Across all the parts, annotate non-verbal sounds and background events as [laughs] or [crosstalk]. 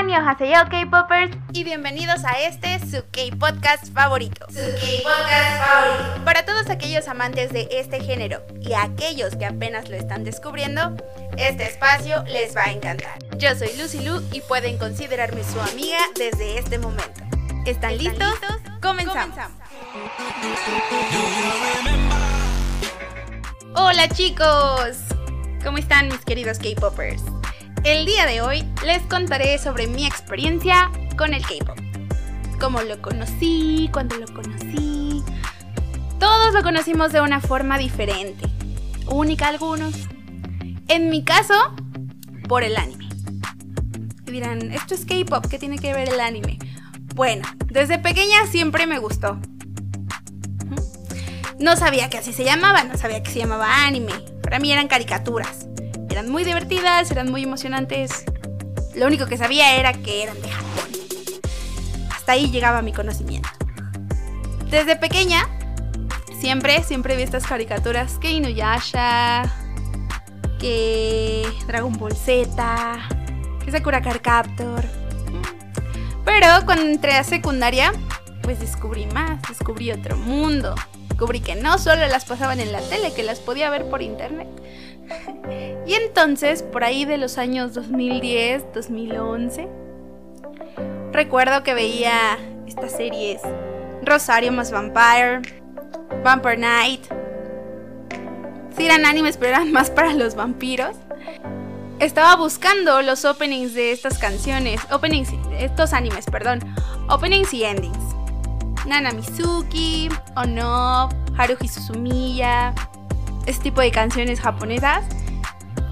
Annyeonghaseyo K-Popers y bienvenidos a este su K-Podcast favorito. Su K-Podcast favorito. Para todos aquellos amantes de este género y aquellos que apenas lo están descubriendo, este espacio les va a encantar. Yo soy Lucy Lu y pueden considerarme su amiga desde este momento. ¿Están, listos? Comenzamos. Hola chicos, ¿cómo están mis queridos K-Popers? El día de hoy les contaré sobre mi experiencia con el K-Pop. Cómo lo conocí, cuándo lo conocí. Todos lo conocimos de una forma diferente, única algunos. En mi caso, por el anime. Y dirán, esto es K-Pop, ¿qué tiene que ver el anime? Bueno, desde pequeña siempre me gustó. No sabía que así se llamaba, no sabía que se llamaba anime. Para mí eran caricaturas. Eran muy divertidas, eran muy emocionantes. Lo único que sabía era que eran de Japón. Hasta ahí llegaba mi conocimiento. Desde pequeña, siempre, siempre vi estas caricaturas que Inuyasha, que Dragon Ball Z, que Sakura Card Captor. Pero cuando entré a secundaria, pues descubrí más, descubrí otro mundo. Descubrí que no solo las pasaban en la tele, que las podía ver por internet. [laughs] Y entonces, por ahí de los años 2010, 2011, recuerdo que veía estas series Rosario más Vampire, Vampire Night. Sí eran animes, pero eran más para los vampiros. Estaba buscando los openings de estas canciones, openings, estos animes, perdón, openings y endings. Nana Mizuki, Ono, Haruhi Suzumiya, este tipo de canciones japonesas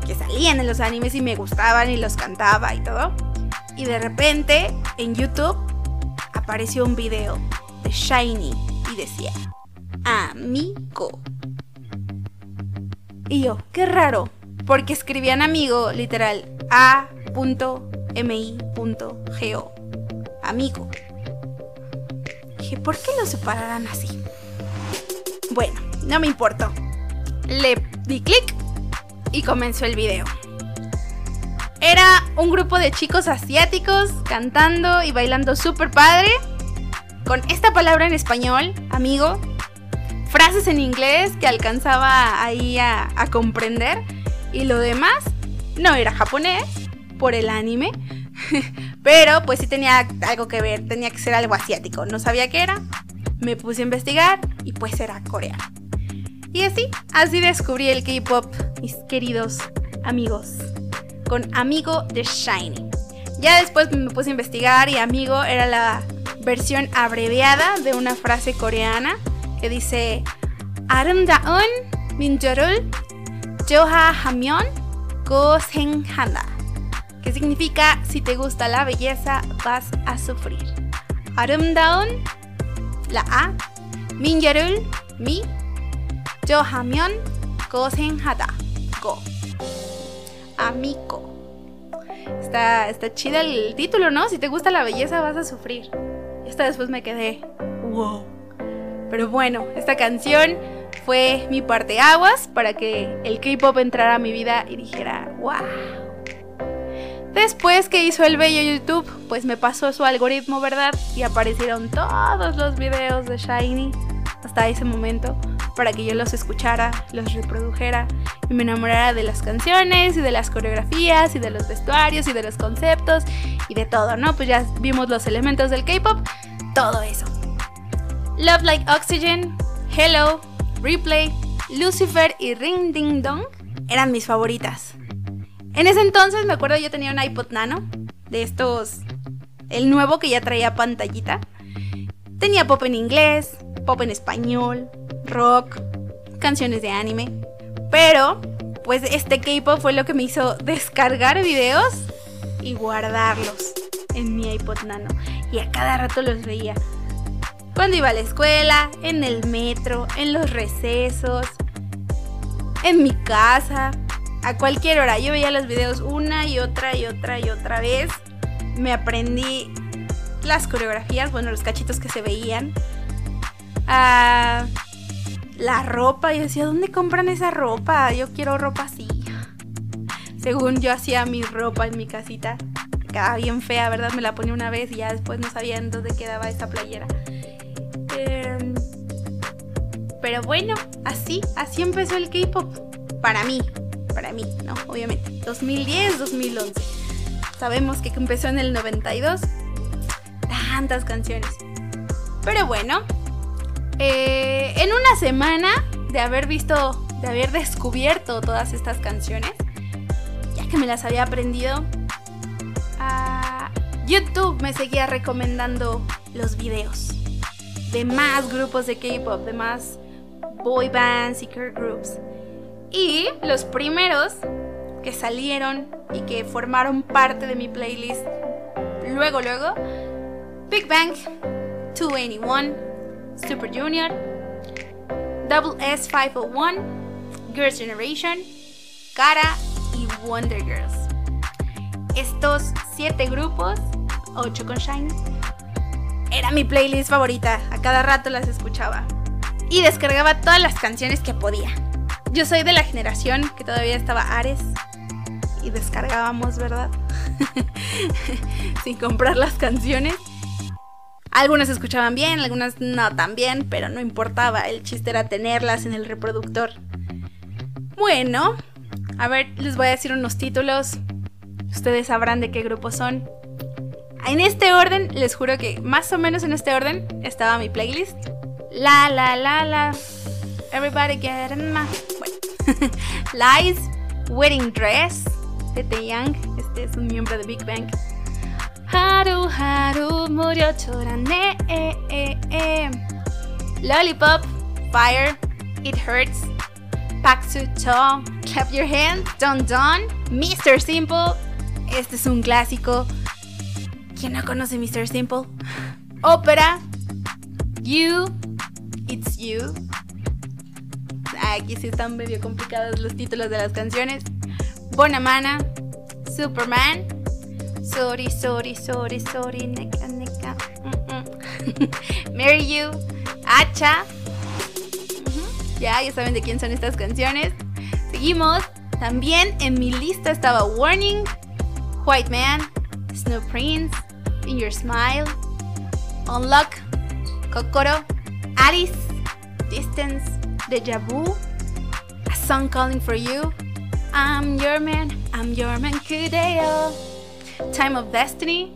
que salían en los animes y me gustaban y los cantaba y todo. Y de repente en YouTube apareció un video de Shiny y decía, amigo. Y yo, qué raro, porque escribían amigo literal A.mi.go. Amigo. Dije, ¿por qué lo separarán así? Bueno, no me importó. Le di clic y comenzó el video. Era un grupo de chicos asiáticos cantando y bailando súper padre, con esta palabra en español, amigo, frases en inglés que alcanzaba ahí a, a comprender, y lo demás no era japonés por el anime, [laughs] pero pues sí tenía algo que ver, tenía que ser algo asiático, no sabía qué era, me puse a investigar y pues era coreano. Y así, así descubrí el K-pop, mis queridos amigos, con Amigo de Shiny. Ya después me puse a investigar y Amigo era la versión abreviada de una frase coreana que dice Aramdaun minjorul joha hamyon handa que significa si te gusta la belleza vas a sufrir. Aramdaun, la A, minjorul, mi, yo 하면 고생하다. Go. Amigo. Está, está chida el título, ¿no? Si te gusta la belleza vas a sufrir. Esta después me quedé. Wow. Pero bueno, esta canción fue mi parte aguas para que el K-pop entrara a mi vida y dijera, wow. Después que hizo el bello YouTube, pues me pasó su algoritmo, ¿verdad? Y aparecieron todos los videos de Shiny hasta ese momento para que yo los escuchara, los reprodujera y me enamorara de las canciones y de las coreografías y de los vestuarios y de los conceptos y de todo, ¿no? Pues ya vimos los elementos del K-pop, todo eso. Love Like Oxygen, Hello, Replay, Lucifer y Ring Ding Dong eran mis favoritas. En ese entonces me acuerdo yo tenía un iPod Nano de estos, el nuevo que ya traía pantallita. Tenía pop en inglés, pop en español, rock, canciones de anime. Pero, pues este K-pop fue lo que me hizo descargar videos y guardarlos en mi iPod Nano. Y a cada rato los veía. Cuando iba a la escuela, en el metro, en los recesos, en mi casa, a cualquier hora. Yo veía los videos una y otra y otra y otra vez. Me aprendí las coreografías, bueno, los cachitos que se veían. Ah, la ropa. Y decía, ¿dónde compran esa ropa? Yo quiero ropa así. Según yo hacía mi ropa en mi casita. quedaba bien fea, ¿verdad? Me la ponía una vez y ya después no sabía dónde quedaba esta playera. Em, pero bueno, así, así empezó el K-pop. Para mí, para mí, ¿no? Obviamente. 2010, 2011. Sabemos que empezó en el 92. Tantas canciones. Pero bueno, eh, en una semana de haber visto, de haber descubierto todas estas canciones, ya que me las había aprendido, YouTube me seguía recomendando los videos de más grupos de K-pop, de más boy bands y girl groups. Y los primeros que salieron y que formaron parte de mi playlist luego, luego, Big Bang, 281, Super Junior, Double S501, Girls' Generation, Cara y Wonder Girls. Estos siete grupos, 8 con Shine, era mi playlist favorita. A cada rato las escuchaba. Y descargaba todas las canciones que podía. Yo soy de la generación que todavía estaba Ares. Y descargábamos, ¿verdad? [laughs] Sin comprar las canciones. Algunas escuchaban bien, algunas no tan bien, pero no importaba. El chiste era tenerlas en el reproductor. Bueno, a ver, les voy a decir unos títulos. Ustedes sabrán de qué grupo son. En este orden, les juro que más o menos en este orden estaba mi playlist. La la la la. Everybody get in my. Bueno. [laughs] Lies, Wedding Dress, Tete Young. Este es un miembro de Big Bang. Haru Haru murió chorane. Eh, eh, eh. Lollipop, Fire, It Hurts. Pack to Toe, Clap Your Hand, Don Don, Mr. Simple. Este es un clásico. ¿Quién no conoce Mr. Simple? Ópera. You. It's You. Aquí sí están medio complicados los títulos de las canciones. Bonamana. Superman. Sorry, sorry, sorry, sorry. Neka, neka. [laughs] Marry You. Hacha. Ya, ya saben de quién son estas canciones. Seguimos. También en mi lista estaba Warning, White Man, Snow Prince, In Your Smile, Unlock, Kokoro, Alice, Distance, Deja Vu, A Song Calling for You, I'm Your Man, I'm Your Man Kudeo, Time of Destiny,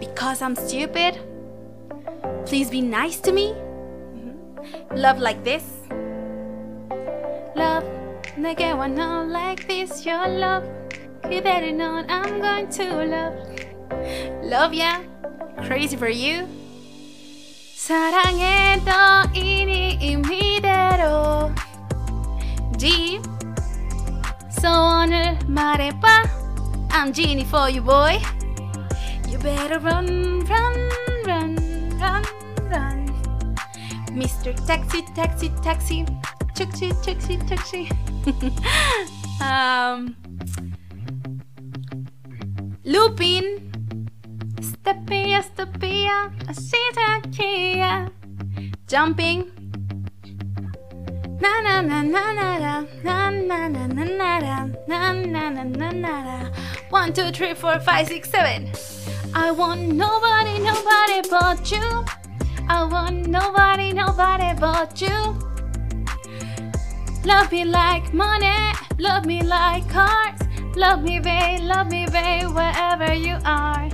Because I'm Stupid, Please Be Nice to Me, Love Like This, Love, never one like this, your love. You better know I'm going to love. Love ya, crazy for you. 사랑해도 이니 이미대로. G. 소원을 말해봐. I'm genie for you, boy. You better run, run, run, run, run. Mr. Taxi, taxi, taxi. Taxi, taxi, taxi. um. Lupin. Stepia, stepia, asita kia. Jumping. One, two, three, four, five, six, seven. I want nobody, nobody but you. I want nobody, nobody but you. Love me like money, love me like cars. Love me, babe, love me, babe, wherever you are.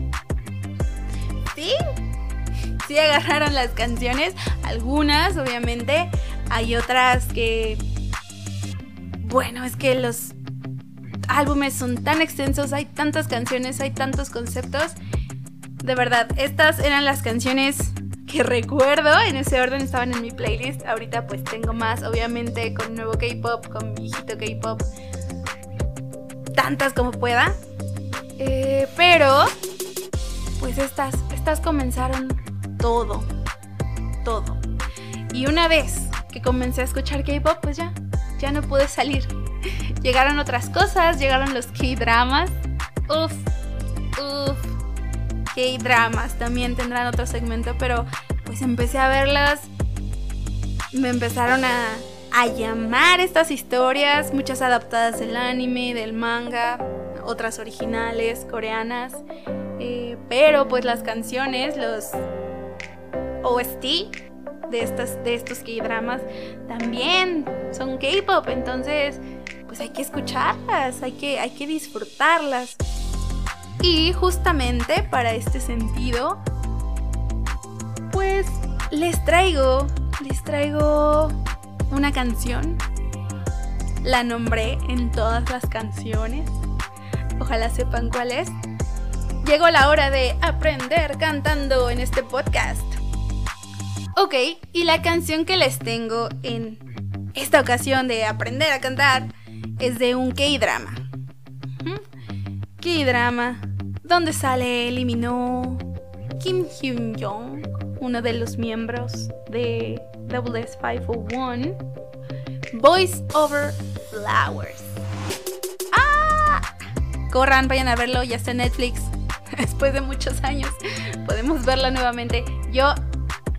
¿Sí? Sí agarraron las canciones, algunas obviamente, hay otras que... Bueno, es que los álbumes son tan extensos, hay tantas canciones, hay tantos conceptos. De verdad, estas eran las canciones que recuerdo, en ese orden estaban en mi playlist. Ahorita pues tengo más, obviamente, con nuevo K-Pop, con viejito K-Pop tantas como pueda. Eh, pero, pues estas, estas comenzaron todo, todo. Y una vez comencé a escuchar K-pop, pues ya, ya no pude salir. [laughs] Llegaron otras cosas, llegaron los K-dramas. Uf, uf. K-dramas también tendrán otro segmento, pero pues empecé a verlas. Me empezaron a, a llamar estas historias, muchas adaptadas del anime, del manga, otras originales coreanas. Eh, pero pues las canciones, los OST de, estas, de estos K-dramas también son K-pop. Entonces, pues hay que escucharlas, hay que, hay que disfrutarlas. Y justamente para este sentido, pues les traigo, les traigo una canción. La nombré en todas las canciones. Ojalá sepan cuál es. Llegó la hora de aprender cantando en este podcast. Ok, y la canción que les tengo en esta ocasión de aprender a cantar es de un K-drama. K-drama, donde sale eliminó Kim Hyun Jong, uno de los miembros de WS501, Voice Over Flowers. ¡Ah! Corran, vayan a verlo, ya está en Netflix. [laughs] Después de muchos años podemos verlo nuevamente. Yo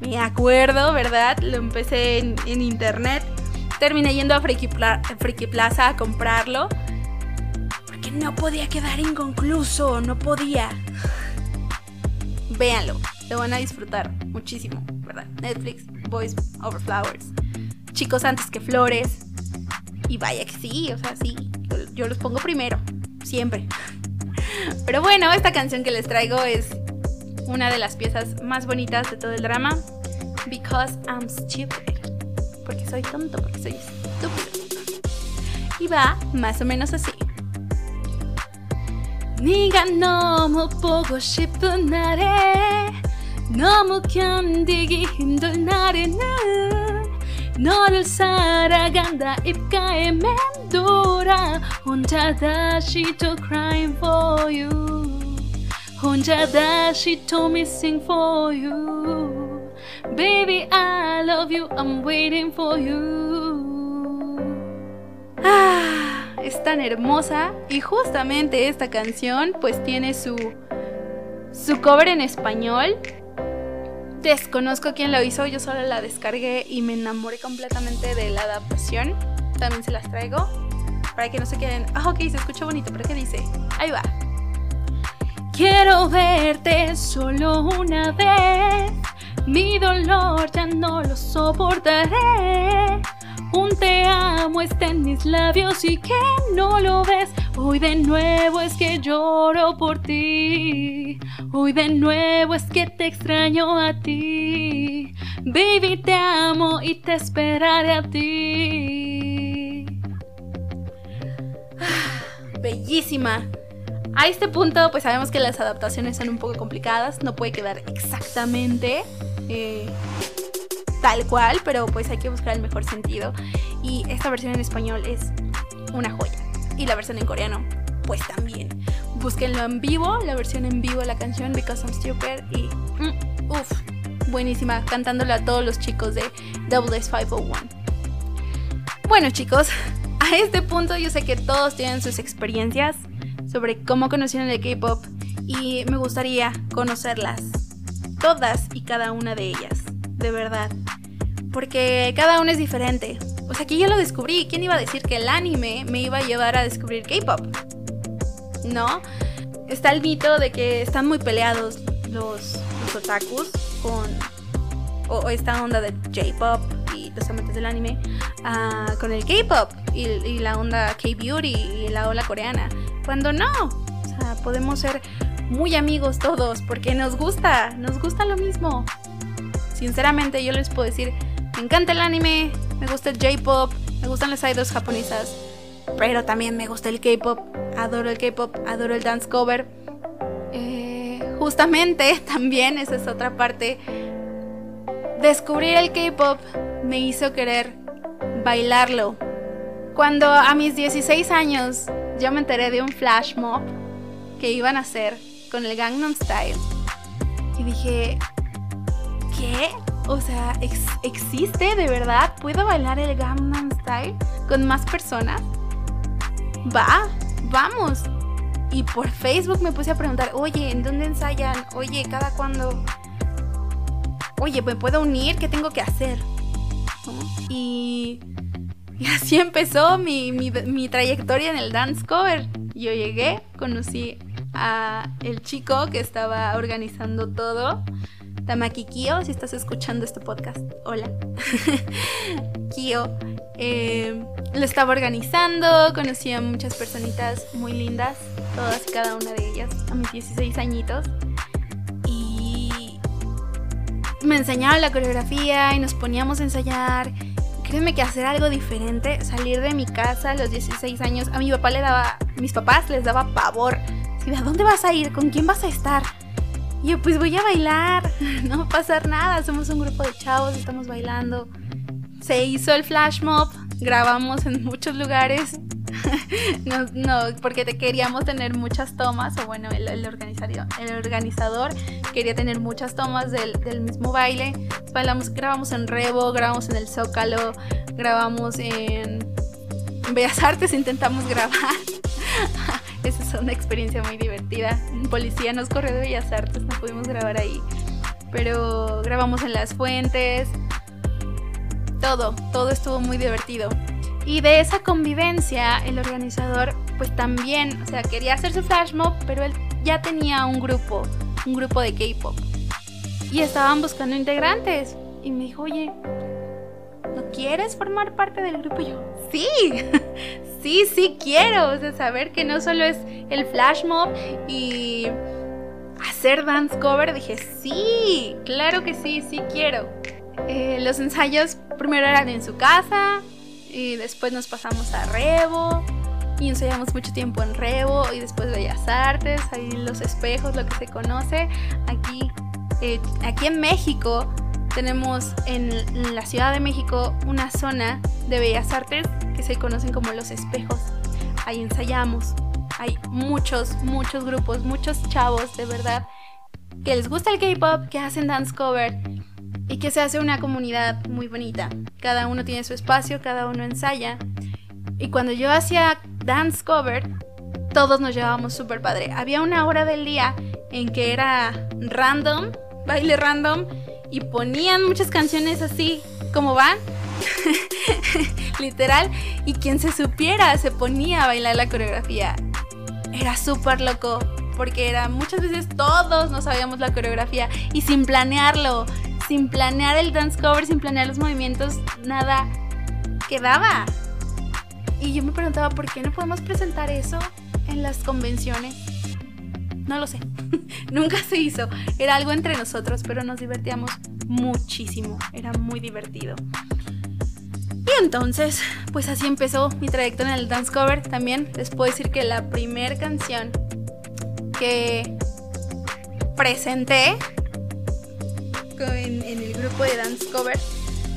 me acuerdo, ¿verdad? Lo empecé en, internet. Terminé yendo a Friki, Plaza a comprarlo. Porque no podía quedar inconcluso, no podía. Véanlo, lo van a disfrutar muchísimo, ¿verdad? Netflix, Boys Over Flowers. Chicos antes que flores. Y vaya que sí, o sea, sí. yo los pongo primero, siempre. [laughs] Pero bueno, esta canción que les traigo es una de las piezas más bonitas de todo el drama. Because I'm stupid. Porque soy tonto, porque soy estúpido. Y va más o menos así. 네가 너무 보고 싶은 날에 너무 견디기 힘든 날에는 너를 살아간다 입가에 맴돌아 혼자 다시 또 crying for you She told me sing for you. Baby, I love you, I'm waiting for you. Ah, es tan hermosa y justamente esta canción pues tiene su su cover en español. Desconozco quién lo hizo, yo solo la descargué y me enamoré completamente de la adaptación. También se las traigo para que no se queden, ah, ok, se escucha bonito, pero ¿qué dice? Ahí va. Quiero verte solo una vez. Mi dolor ya no lo soportaré. Un te amo está en mis labios y que no lo ves. Hoy de nuevo es que lloro por ti. Hoy de nuevo es que te extraño a ti. Baby, te amo y te esperaré a ti. Bellísima. A este punto, pues sabemos que las adaptaciones son un poco complicadas. No puede quedar exactamente. Eh, tal cual, pero pues hay que buscar el mejor sentido. Y esta versión en español es una joya. Y la versión en coreano, pues también. Búsquenlo en vivo, la versión en vivo de la canción Because I'm Stupid y mm, uff, buenísima, cantándole a todos los chicos de Double S501. Bueno chicos, [laughs] a este punto yo sé que todos tienen sus experiencias sobre cómo conocieron el K-Pop y me gustaría conocerlas, todas y cada una de ellas, de verdad porque cada uno es diferente. O sea, que yo lo descubrí. ¿Quién iba a decir que el anime me iba a llevar a descubrir K-pop? ¿No? Está el mito de que están muy peleados los, otakus con. O, esta onda de J-pop y los amantes del anime uh, con el K-pop y, la onda K-beauty y la ola coreana. Cuando no. O sea, podemos ser muy amigos todos porque nos gusta, nos gusta lo mismo. Sinceramente, yo les puedo decir me encanta el anime, me gusta el J-pop, me gustan las idols japonesas, pero también me gusta el K-pop, adoro el K-pop, adoro el dance cover. Eh, justamente [laughs] también, esa es otra parte, descubrir el K-pop me hizo querer bailarlo. Cuando a mis 16 años yo me enteré de un flash mob que iban a hacer con el Gangnam Style y dije, ¿qué? O sea, ¿existe de verdad? ¿Puedo bailar el Gangnam Style con más personas? Va, vamos. Y por Facebook me puse a preguntar, oye, ¿en dónde ensayan? Oye, ¿cada cuándo? Oye, ¿me puedo unir? ¿Qué tengo que hacer? Y Y así empezó mi, mi, mi trayectoria en el dance cover. Yo llegué, conocí a el chico que estaba organizando todo. Tamaki Kio, si estás escuchando este podcast, hola. [laughs] Kio eh, lo estaba organizando, conocí a muchas personitas muy lindas, todas y cada una de ellas, a mis 16 añitos. Y me enseñaba la coreografía y nos poníamos a ensayar. Créeme que hacer algo diferente, salir de mi casa a los 16 años, a mi papá le daba, mis papás les daba pavor. ¿A dónde vas a ir? ¿Con quién vas a estar? Y yo, pues voy a bailar, [laughs] no va a pasar nada, somos un grupo de chavos, estamos bailando. Se hizo el flash mob, grabamos en muchos lugares. [laughs] no, no, porque te queríamos tener muchas tomas, o bueno, el, organizador, quería tener muchas tomas del, mismo baile. Grabamos en Revo, grabamos en el Zócalo, grabamos en Bellas Artes, intentamos grabar. [laughs] Esa es una experiencia muy divertida. Policía nos corrió de Bellas Artes, no pudimos grabar ahí. Pero grabamos en las fuentes. Todo, todo estuvo muy divertido. Y de esa convivencia, el organizador, pues también, o sea, quería hacer su flash mob, pero él ya tenía un grupo, un grupo de K-pop. Y estaban buscando integrantes. Y me dijo, oye, ¿no quieres formar parte del grupo? Y yo, sí, [laughs] sí, sí quiero. O sea, saber que no solo es el flash mob y hacer dance cover, dije, sí, claro que sí, sí quiero. Eh, los ensayos primero eran en su casa y después nos pasamos a Revo y ensayamos mucho tiempo en Revo y después Bellas Artes, ahí los espejos, lo que se conoce. Aquí, eh, aquí en México tenemos en la Ciudad de México una zona de Bellas Artes que se conocen como los espejos. Ahí ensayamos. Hay muchos, muchos grupos, muchos chavos de verdad que les gusta el K-pop, que hacen dance cover y que se hace una comunidad muy bonita. Cada uno tiene su espacio, cada uno ensaya. Y cuando yo hacía dance cover, todos nos llevábamos súper padre. Había una hora del día en que era random, baile random, y ponían muchas canciones así como van. [laughs] Literal. Y quien se supiera se ponía a bailar la coreografía. Era súper loco. Porque era muchas veces todos no sabíamos la coreografía. Y sin planearlo. Sin planear el dance cover, sin planear los movimientos, nada quedaba. Y yo me preguntaba, ¿por qué no podemos presentar eso en las convenciones? No lo sé. [laughs] Nunca se hizo. Era algo entre nosotros, pero nos divertíamos muchísimo. Era muy divertido. Y entonces, pues así empezó mi trayectoria en el dance cover. También les puedo decir que la primera canción que presenté en, en, el grupo de dance cover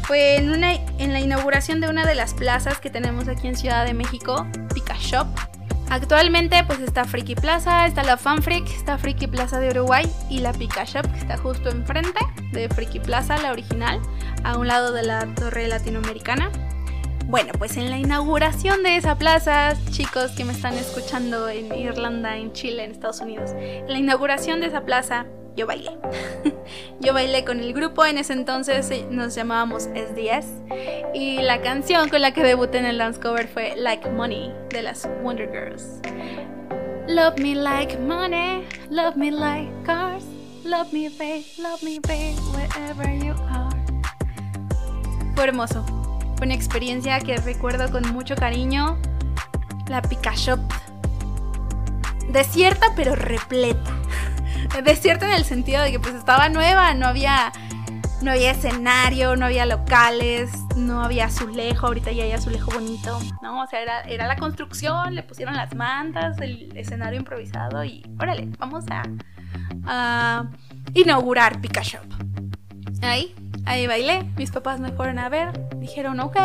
fue en, una, en la inauguración de una de las plazas que tenemos aquí en Ciudad de México, Pika Shop. Actualmente pues está Friki Plaza, está la Fan Freak, está Friki Plaza de Uruguay y la Pika Shop que está justo enfrente de Friki Plaza, la original, a un lado de la torre latinoamericana. Bueno, pues en la inauguración de esa plaza, chicos que me están escuchando en Irlanda, en Chile, en Estados Unidos, en la inauguración de esa plaza yo bailé. [laughs] yo bailé con el grupo, en ese entonces eh, nos llamábamos SDS y la canción con la que debuté en el dance cover fue Like Money de las Wonder Girls. Love me like money, love me like cars, love me babe, love me babe, wherever you are. Fue hermoso, fue una experiencia que recuerdo con mucho cariño. La Pika Shop desierta pero repleta desierta en el sentido de que pues estaba nueva, no había, no había escenario, no había locales, no había azulejo, ahorita ya hay azulejo bonito, ¿no? O sea, era, era la construcción, le pusieron las mantas, el escenario improvisado y órale, vamos a, a inaugurar Pika Shop. Ahí, ahí bailé, mis papás me fueron a ver, dijeron, ok,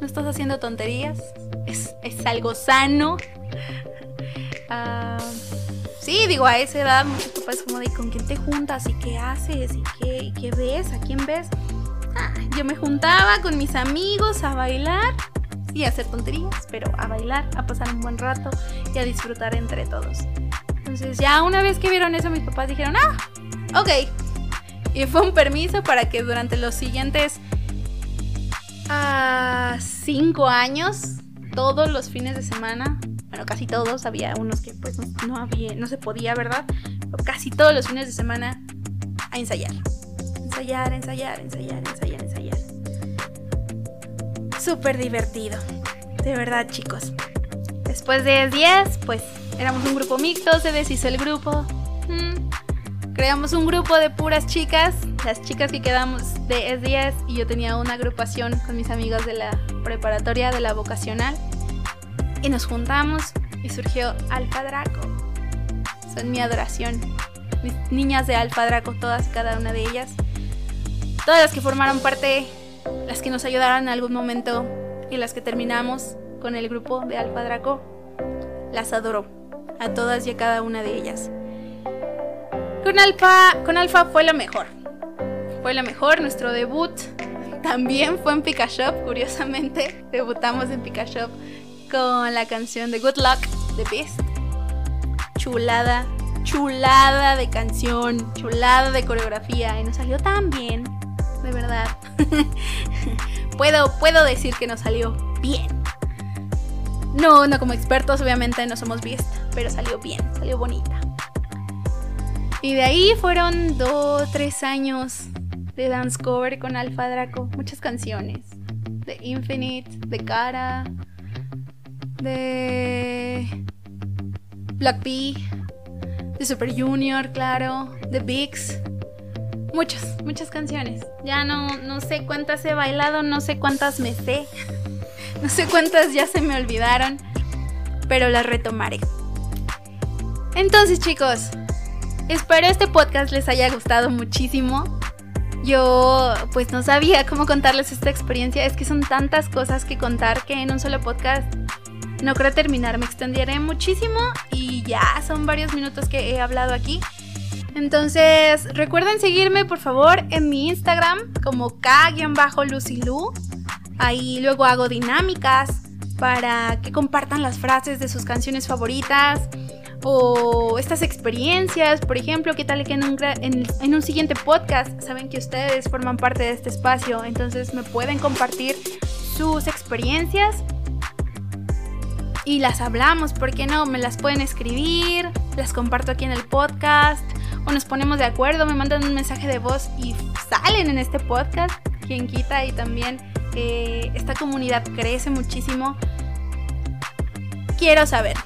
no estás haciendo tonterías, es, es algo sano. Uh, [laughs] Sí, digo, a esa edad muchos papás como de con quién te juntas y qué haces y qué, qué ves, a quién ves. Ah, yo me juntaba con mis amigos a bailar y a hacer tonterías, pero a bailar, a pasar un buen rato y a disfrutar entre todos. Entonces ya una vez que vieron eso mis papás dijeron, ah, ok. Y fue un permiso para que durante los siguientes a cinco años, todos los fines de semana, bueno, casi todos, había unos que pues no, había, no se podía, ¿verdad? Casi todos los fines de semana a ensayar. Ensayar, ensayar, ensayar, ensayar, ensayar. Súper divertido. De verdad, chicos. Después de 10, pues éramos un grupo mixto, se deshizo el grupo. Mm. Creamos un grupo de puras chicas, las chicas que quedamos de S10 y yo tenía una agrupación con mis amigos de la preparatoria, de la vocacional. Y nos juntamos y surgió Alfa Draco. Son mi adoración. Mis niñas de Alfa Draco, todas cada una de ellas. Todas las que formaron parte, las que nos ayudaron en algún momento y las que terminamos con el grupo de Alfa Draco, las adoro a todas y a cada una de ellas. Con Alfa, con Alfa fue lo mejor. Fue lo mejor, nuestro debut también fue en Pika Shop, curiosamente. Debutamos en Pika Shop con la canción de Good Luck de Beast. Chulada, chulada de canción, chulada de coreografía y nos salió tan bien, de verdad. [laughs] puedo, puedo decir que nos salió bien. No, no como expertos, obviamente no somos Beast, pero salió bien, salió bonita. Y de ahí fueron dos, tres años de dance cover con Alfa Draco, muchas canciones. De Infinite, de Cara, de Black P, de Super Junior, claro, de Bigs. Muchas, muchas canciones. Ya no, no sé cuántas he bailado, no sé cuántas me sé. [laughs] No sé cuántas ya se me olvidaron, pero las retomaré. Entonces chicos, espero este podcast les haya gustado muchísimo. Yo pues no sabía cómo contarles esta experiencia, es que son tantas cosas que contar que en un solo podcast no creo terminar, me extenderé muchísimo y ya son varios minutos que he hablado aquí. Entonces, recuerden seguirme por favor en mi Instagram como k-lucilu. Ahí luego hago dinámicas para que compartan las frases de sus canciones favoritas o estas experiencias, por ejemplo, qué tal que en un, en un, siguiente podcast saben que ustedes forman parte de este espacio, entonces me pueden compartir sus experiencias y las hablamos, ¿por qué no? Me las pueden escribir, las comparto aquí en el podcast o nos ponemos de acuerdo, me mandan un mensaje de voz y salen en este podcast, quien quita y también eh, esta comunidad crece muchísimo. Quiero saber,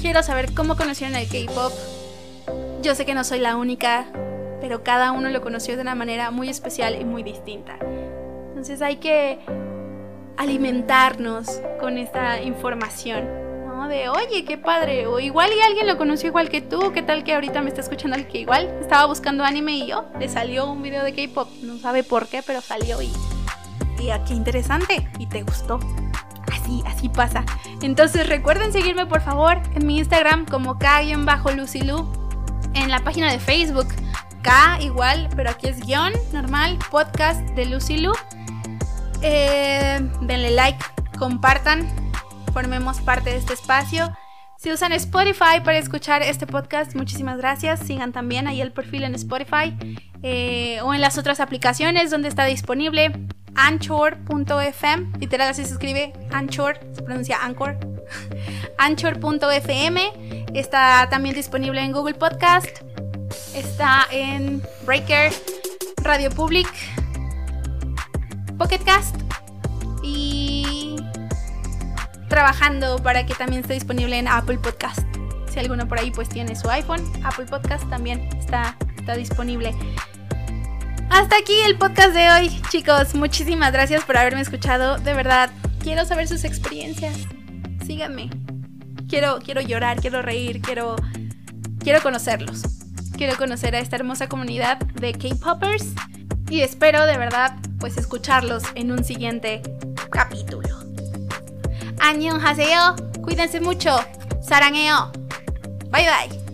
quiero saber cómo conocieron el K-Pop. Yo sé que no soy la única, pero cada uno lo conoció de una manera muy especial y muy distinta. Entonces hay que alimentarnos con esta información de, oye, qué padre, o igual y alguien lo conoció igual que tú, qué tal que ahorita me está escuchando el que igual estaba buscando anime y yo, le salió un video de K-pop, no sabe por qué, pero salió y, y ah, qué interesante, y te gustó. Así, así pasa. Entonces recuerden seguirme por favor en mi Instagram como K-Lucilu, en la página de Facebook K igual, pero aquí es guion normal, podcast de Lucilu. Eh, denle like, compartan, formemos parte de este espacio. Si usan Spotify para escuchar este podcast, muchísimas gracias. Sigan también ahí el perfil en Spotify eh, o en las otras aplicaciones donde está disponible anchor.fm, literal así se escribe Anchor, se pronuncia Anchor. [laughs] Anchor.fm está también disponible en Google Podcast, está en Breaker, Radio Public, Pocket Cast trabajando para que también esté disponible en Apple Podcast. Si alguno por ahí pues tiene su iPhone, Apple Podcast también está, está disponible. Hasta aquí el podcast de hoy, chicos. Muchísimas gracias por haberme escuchado. De verdad, quiero saber sus experiencias. Síganme. Quiero, quiero llorar, quiero reír, quiero, quiero conocerlos. Quiero conocer a esta hermosa comunidad de K-Poppers. Y espero de verdad pues escucharlos en un siguiente capítulo. Annyeonghaseyo. Cuídense mucho. Saraneo. Bye bye.